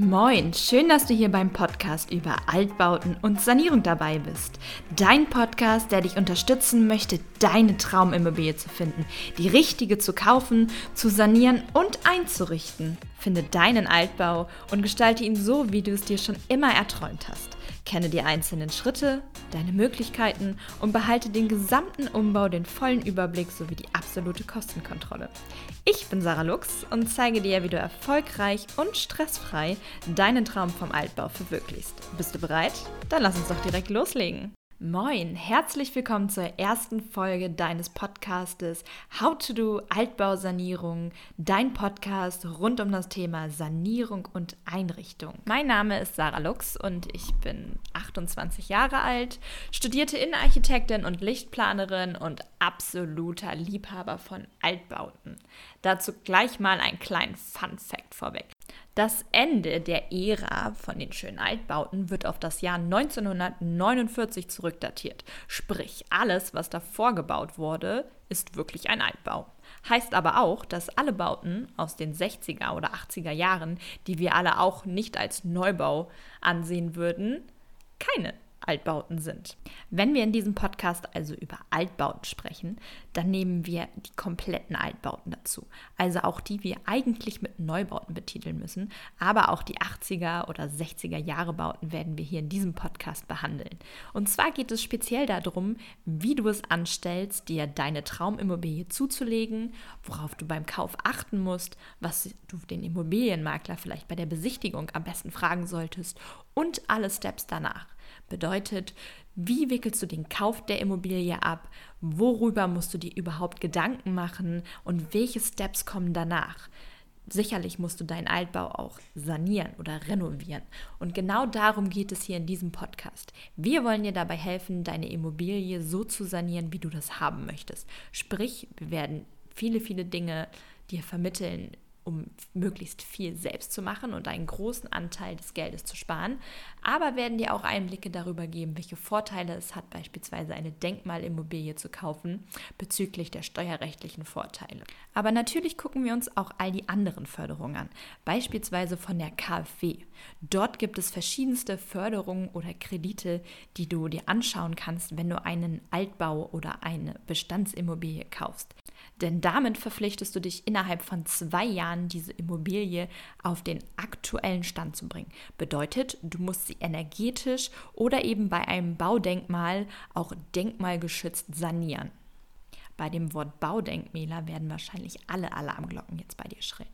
Moin, schön, dass du hier beim Podcast über Altbauten und Sanierung dabei bist. Dein Podcast, der dich unterstützen möchte, deine Traumimmobilie zu finden, die richtige zu kaufen, zu sanieren und einzurichten. Finde deinen Altbau und gestalte ihn so, wie du es dir schon immer erträumt hast. Kenne die einzelnen Schritte, deine Möglichkeiten und behalte den gesamten Umbau, den vollen Überblick sowie die absolute Kostenkontrolle. Ich bin Sarah Lux und zeige dir, wie du erfolgreich und stressfrei deinen Traum vom Altbau verwirklichst. Bist du bereit? Dann lass uns doch direkt loslegen. Moin, herzlich willkommen zur ersten Folge deines Podcastes How to Do Altbausanierung, dein Podcast rund um das Thema Sanierung und Einrichtung. Mein Name ist Sarah Lux und ich bin 28 Jahre alt, studierte Innenarchitektin und Lichtplanerin und absoluter Liebhaber von Altbauten. Dazu gleich mal einen kleinen Fun Fact vorweg. Das Ende der Ära von den schönen Altbauten wird auf das Jahr 1949 zurückdatiert. Sprich, alles, was davor gebaut wurde, ist wirklich ein Altbau. Heißt aber auch, dass alle Bauten aus den 60er oder 80er Jahren, die wir alle auch nicht als Neubau ansehen würden, keine Altbauten sind. Wenn wir in diesem Podcast also über Altbauten sprechen, dann nehmen wir die kompletten Altbauten dazu. Also auch die wir eigentlich mit Neubauten betiteln müssen, aber auch die 80er oder 60er Jahre Bauten werden wir hier in diesem Podcast behandeln. Und zwar geht es speziell darum, wie du es anstellst, dir deine Traumimmobilie zuzulegen, worauf du beim Kauf achten musst, was du den Immobilienmakler vielleicht bei der Besichtigung am besten fragen solltest und alle Steps danach. Bedeutet, wie wickelst du den Kauf der Immobilie ab? Worüber musst du dir überhaupt Gedanken machen? Und welche Steps kommen danach? Sicherlich musst du deinen Altbau auch sanieren oder renovieren. Und genau darum geht es hier in diesem Podcast. Wir wollen dir dabei helfen, deine Immobilie so zu sanieren, wie du das haben möchtest. Sprich, wir werden viele, viele Dinge dir vermitteln, um möglichst viel selbst zu machen und einen großen Anteil des Geldes zu sparen, aber werden dir auch Einblicke darüber geben, welche Vorteile es hat, beispielsweise eine Denkmalimmobilie zu kaufen bezüglich der steuerrechtlichen Vorteile. Aber natürlich gucken wir uns auch all die anderen Förderungen an, beispielsweise von der KfW. Dort gibt es verschiedenste Förderungen oder Kredite, die du dir anschauen kannst, wenn du einen Altbau oder eine Bestandsimmobilie kaufst. Denn damit verpflichtest du dich innerhalb von zwei Jahren, diese Immobilie auf den aktuellen Stand zu bringen. Bedeutet, du musst sie energetisch oder eben bei einem Baudenkmal auch denkmalgeschützt sanieren. Bei dem Wort Baudenkmäler werden wahrscheinlich alle Alarmglocken jetzt bei dir schrillen.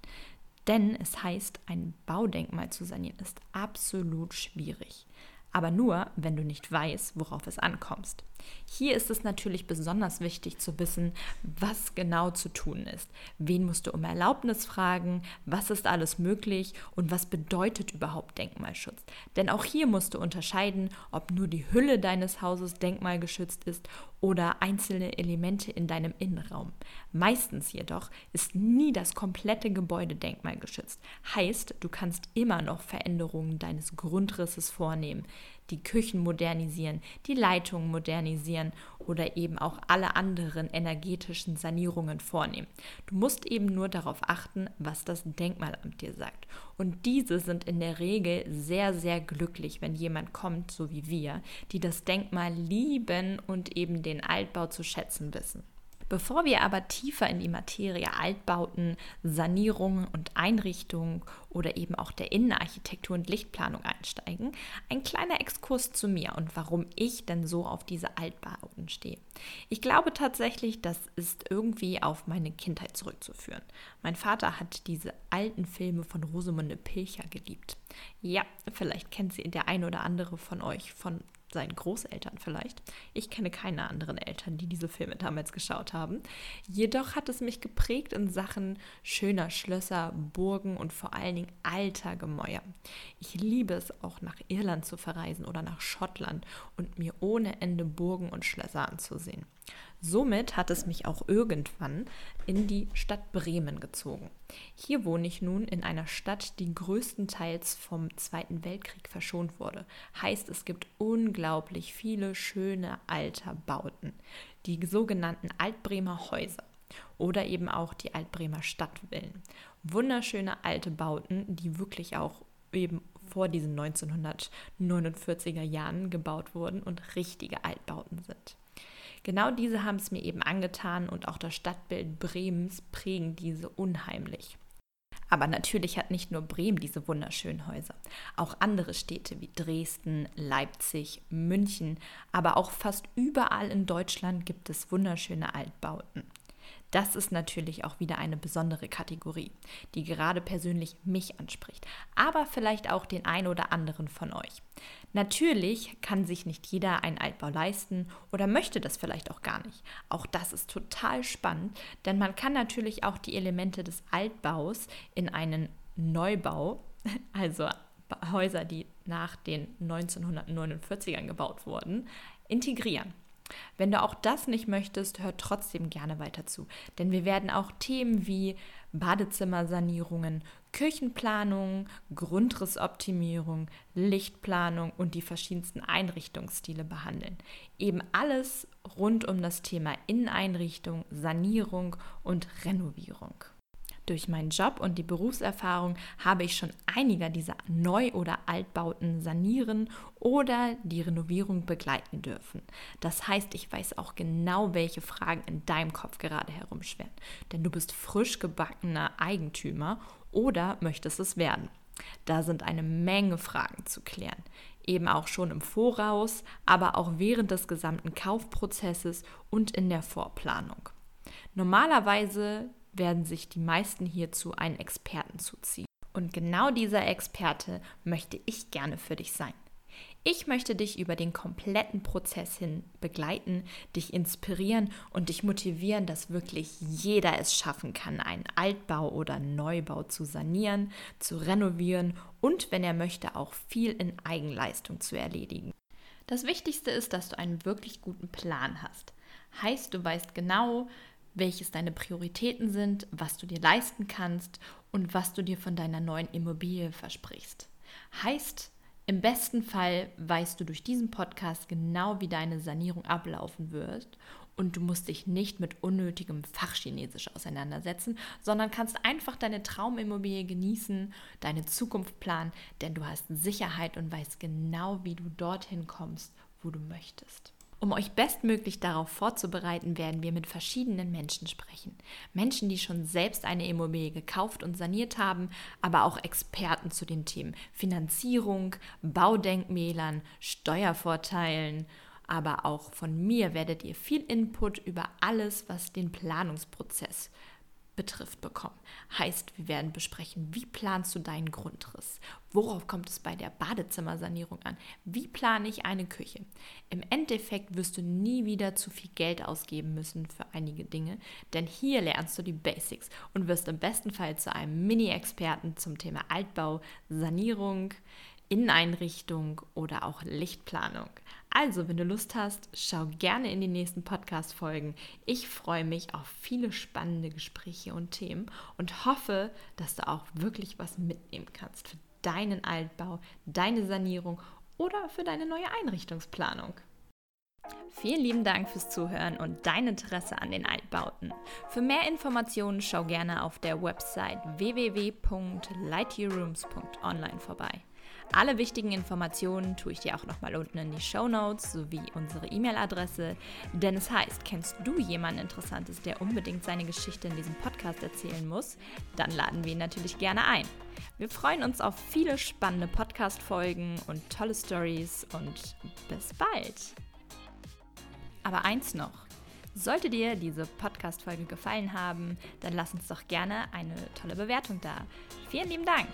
Denn es heißt, ein Baudenkmal zu sanieren ist absolut schwierig aber nur, wenn du nicht weißt, worauf es ankommt. Hier ist es natürlich besonders wichtig zu wissen, was genau zu tun ist. Wen musst du um Erlaubnis fragen, was ist alles möglich und was bedeutet überhaupt Denkmalschutz. Denn auch hier musst du unterscheiden, ob nur die Hülle deines Hauses denkmalgeschützt ist oder einzelne Elemente in deinem Innenraum. Meistens jedoch ist nie das komplette Gebäude denkmalgeschützt. Heißt, du kannst immer noch Veränderungen deines Grundrisses vornehmen die Küchen modernisieren, die Leitungen modernisieren oder eben auch alle anderen energetischen Sanierungen vornehmen. Du musst eben nur darauf achten, was das Denkmalamt dir sagt. Und diese sind in der Regel sehr, sehr glücklich, wenn jemand kommt, so wie wir, die das Denkmal lieben und eben den Altbau zu schätzen wissen. Bevor wir aber tiefer in die Materie Altbauten, Sanierung und Einrichtung oder eben auch der Innenarchitektur und Lichtplanung einsteigen, ein kleiner Exkurs zu mir und warum ich denn so auf diese Altbauten stehe. Ich glaube tatsächlich, das ist irgendwie auf meine Kindheit zurückzuführen. Mein Vater hat diese alten Filme von Rosamunde Pilcher geliebt. Ja, vielleicht kennt sie der eine oder andere von euch von seinen Großeltern vielleicht. Ich kenne keine anderen Eltern, die diese Filme damals geschaut haben. Jedoch hat es mich geprägt in Sachen schöner Schlösser, Burgen und vor allen Dingen alter Gemäuer. Ich liebe es auch nach Irland zu verreisen oder nach Schottland und mir ohne Ende Burgen und Schlösser anzusehen. Somit hat es mich auch irgendwann in die Stadt Bremen gezogen. Hier wohne ich nun in einer Stadt, die größtenteils vom Zweiten Weltkrieg verschont wurde. Heißt, es gibt unglaublich viele schöne alte Bauten, die sogenannten Altbremer Häuser oder eben auch die Altbremer Stadtvillen. Wunderschöne alte Bauten, die wirklich auch eben vor diesen 1949er Jahren gebaut wurden und richtige Altbauten sind. Genau diese haben es mir eben angetan und auch das Stadtbild Bremens prägen diese unheimlich. Aber natürlich hat nicht nur Bremen diese wunderschönen Häuser. Auch andere Städte wie Dresden, Leipzig, München, aber auch fast überall in Deutschland gibt es wunderschöne Altbauten. Das ist natürlich auch wieder eine besondere Kategorie, die gerade persönlich mich anspricht, aber vielleicht auch den ein oder anderen von euch. Natürlich kann sich nicht jeder einen Altbau leisten oder möchte das vielleicht auch gar nicht. Auch das ist total spannend, denn man kann natürlich auch die Elemente des Altbaus in einen Neubau, also Häuser, die nach den 1949ern gebaut wurden, integrieren. Wenn du auch das nicht möchtest, hör trotzdem gerne weiter zu, denn wir werden auch Themen wie Badezimmersanierungen, Küchenplanung, Grundrissoptimierung, Lichtplanung und die verschiedensten Einrichtungsstile behandeln. Eben alles rund um das Thema Inneneinrichtung, Sanierung und Renovierung. Durch meinen Job und die Berufserfahrung habe ich schon einige dieser Neu- oder Altbauten sanieren oder die Renovierung begleiten dürfen. Das heißt, ich weiß auch genau, welche Fragen in deinem Kopf gerade herumschweren. Denn du bist frisch gebackener Eigentümer oder möchtest es werden. Da sind eine Menge Fragen zu klären. Eben auch schon im Voraus, aber auch während des gesamten Kaufprozesses und in der Vorplanung. Normalerweise werden sich die meisten hierzu einen Experten zuziehen. Und genau dieser Experte möchte ich gerne für dich sein. Ich möchte dich über den kompletten Prozess hin begleiten, dich inspirieren und dich motivieren, dass wirklich jeder es schaffen kann, einen Altbau oder Neubau zu sanieren, zu renovieren und, wenn er möchte, auch viel in Eigenleistung zu erledigen. Das Wichtigste ist, dass du einen wirklich guten Plan hast. Heißt, du weißt genau, welches deine Prioritäten sind, was du dir leisten kannst und was du dir von deiner neuen Immobilie versprichst. Heißt, im besten Fall weißt du durch diesen Podcast genau, wie deine Sanierung ablaufen wird und du musst dich nicht mit unnötigem Fachchinesisch auseinandersetzen, sondern kannst einfach deine Traumimmobilie genießen, deine Zukunft planen, denn du hast Sicherheit und weißt genau, wie du dorthin kommst, wo du möchtest. Um euch bestmöglich darauf vorzubereiten, werden wir mit verschiedenen Menschen sprechen. Menschen, die schon selbst eine Immobilie gekauft und saniert haben, aber auch Experten zu den Themen Finanzierung, Baudenkmälern, Steuervorteilen. Aber auch von mir werdet ihr viel Input über alles, was den Planungsprozess betrifft, bekommen. Heißt, wir werden besprechen, wie planst du deinen Grundriss? Worauf kommt es bei der Badezimmersanierung an? Wie plane ich eine Küche? Im Endeffekt wirst du nie wieder zu viel Geld ausgeben müssen für einige Dinge, denn hier lernst du die Basics und wirst im besten Fall zu einem Mini-Experten zum Thema Altbau, Sanierung, Inneneinrichtung oder auch Lichtplanung. Also, wenn du Lust hast, schau gerne in die nächsten Podcast-Folgen. Ich freue mich auf viele spannende Gespräche und Themen und hoffe, dass du auch wirklich was mitnehmen kannst für deinen Altbau, deine Sanierung oder für deine neue Einrichtungsplanung. Vielen lieben Dank fürs Zuhören und dein Interesse an den Altbauten. Für mehr Informationen schau gerne auf der Website www.lightyearrooms.online vorbei. Alle wichtigen Informationen tue ich dir auch nochmal unten in die Show Notes sowie unsere E-Mail-Adresse. Denn es heißt, kennst du jemanden Interessantes, der unbedingt seine Geschichte in diesem Podcast erzählen muss? Dann laden wir ihn natürlich gerne ein. Wir freuen uns auf viele spannende Podcast-Folgen und tolle Stories und bis bald. Aber eins noch. Sollte dir diese Podcast-Folge gefallen haben, dann lass uns doch gerne eine tolle Bewertung da. Vielen lieben Dank!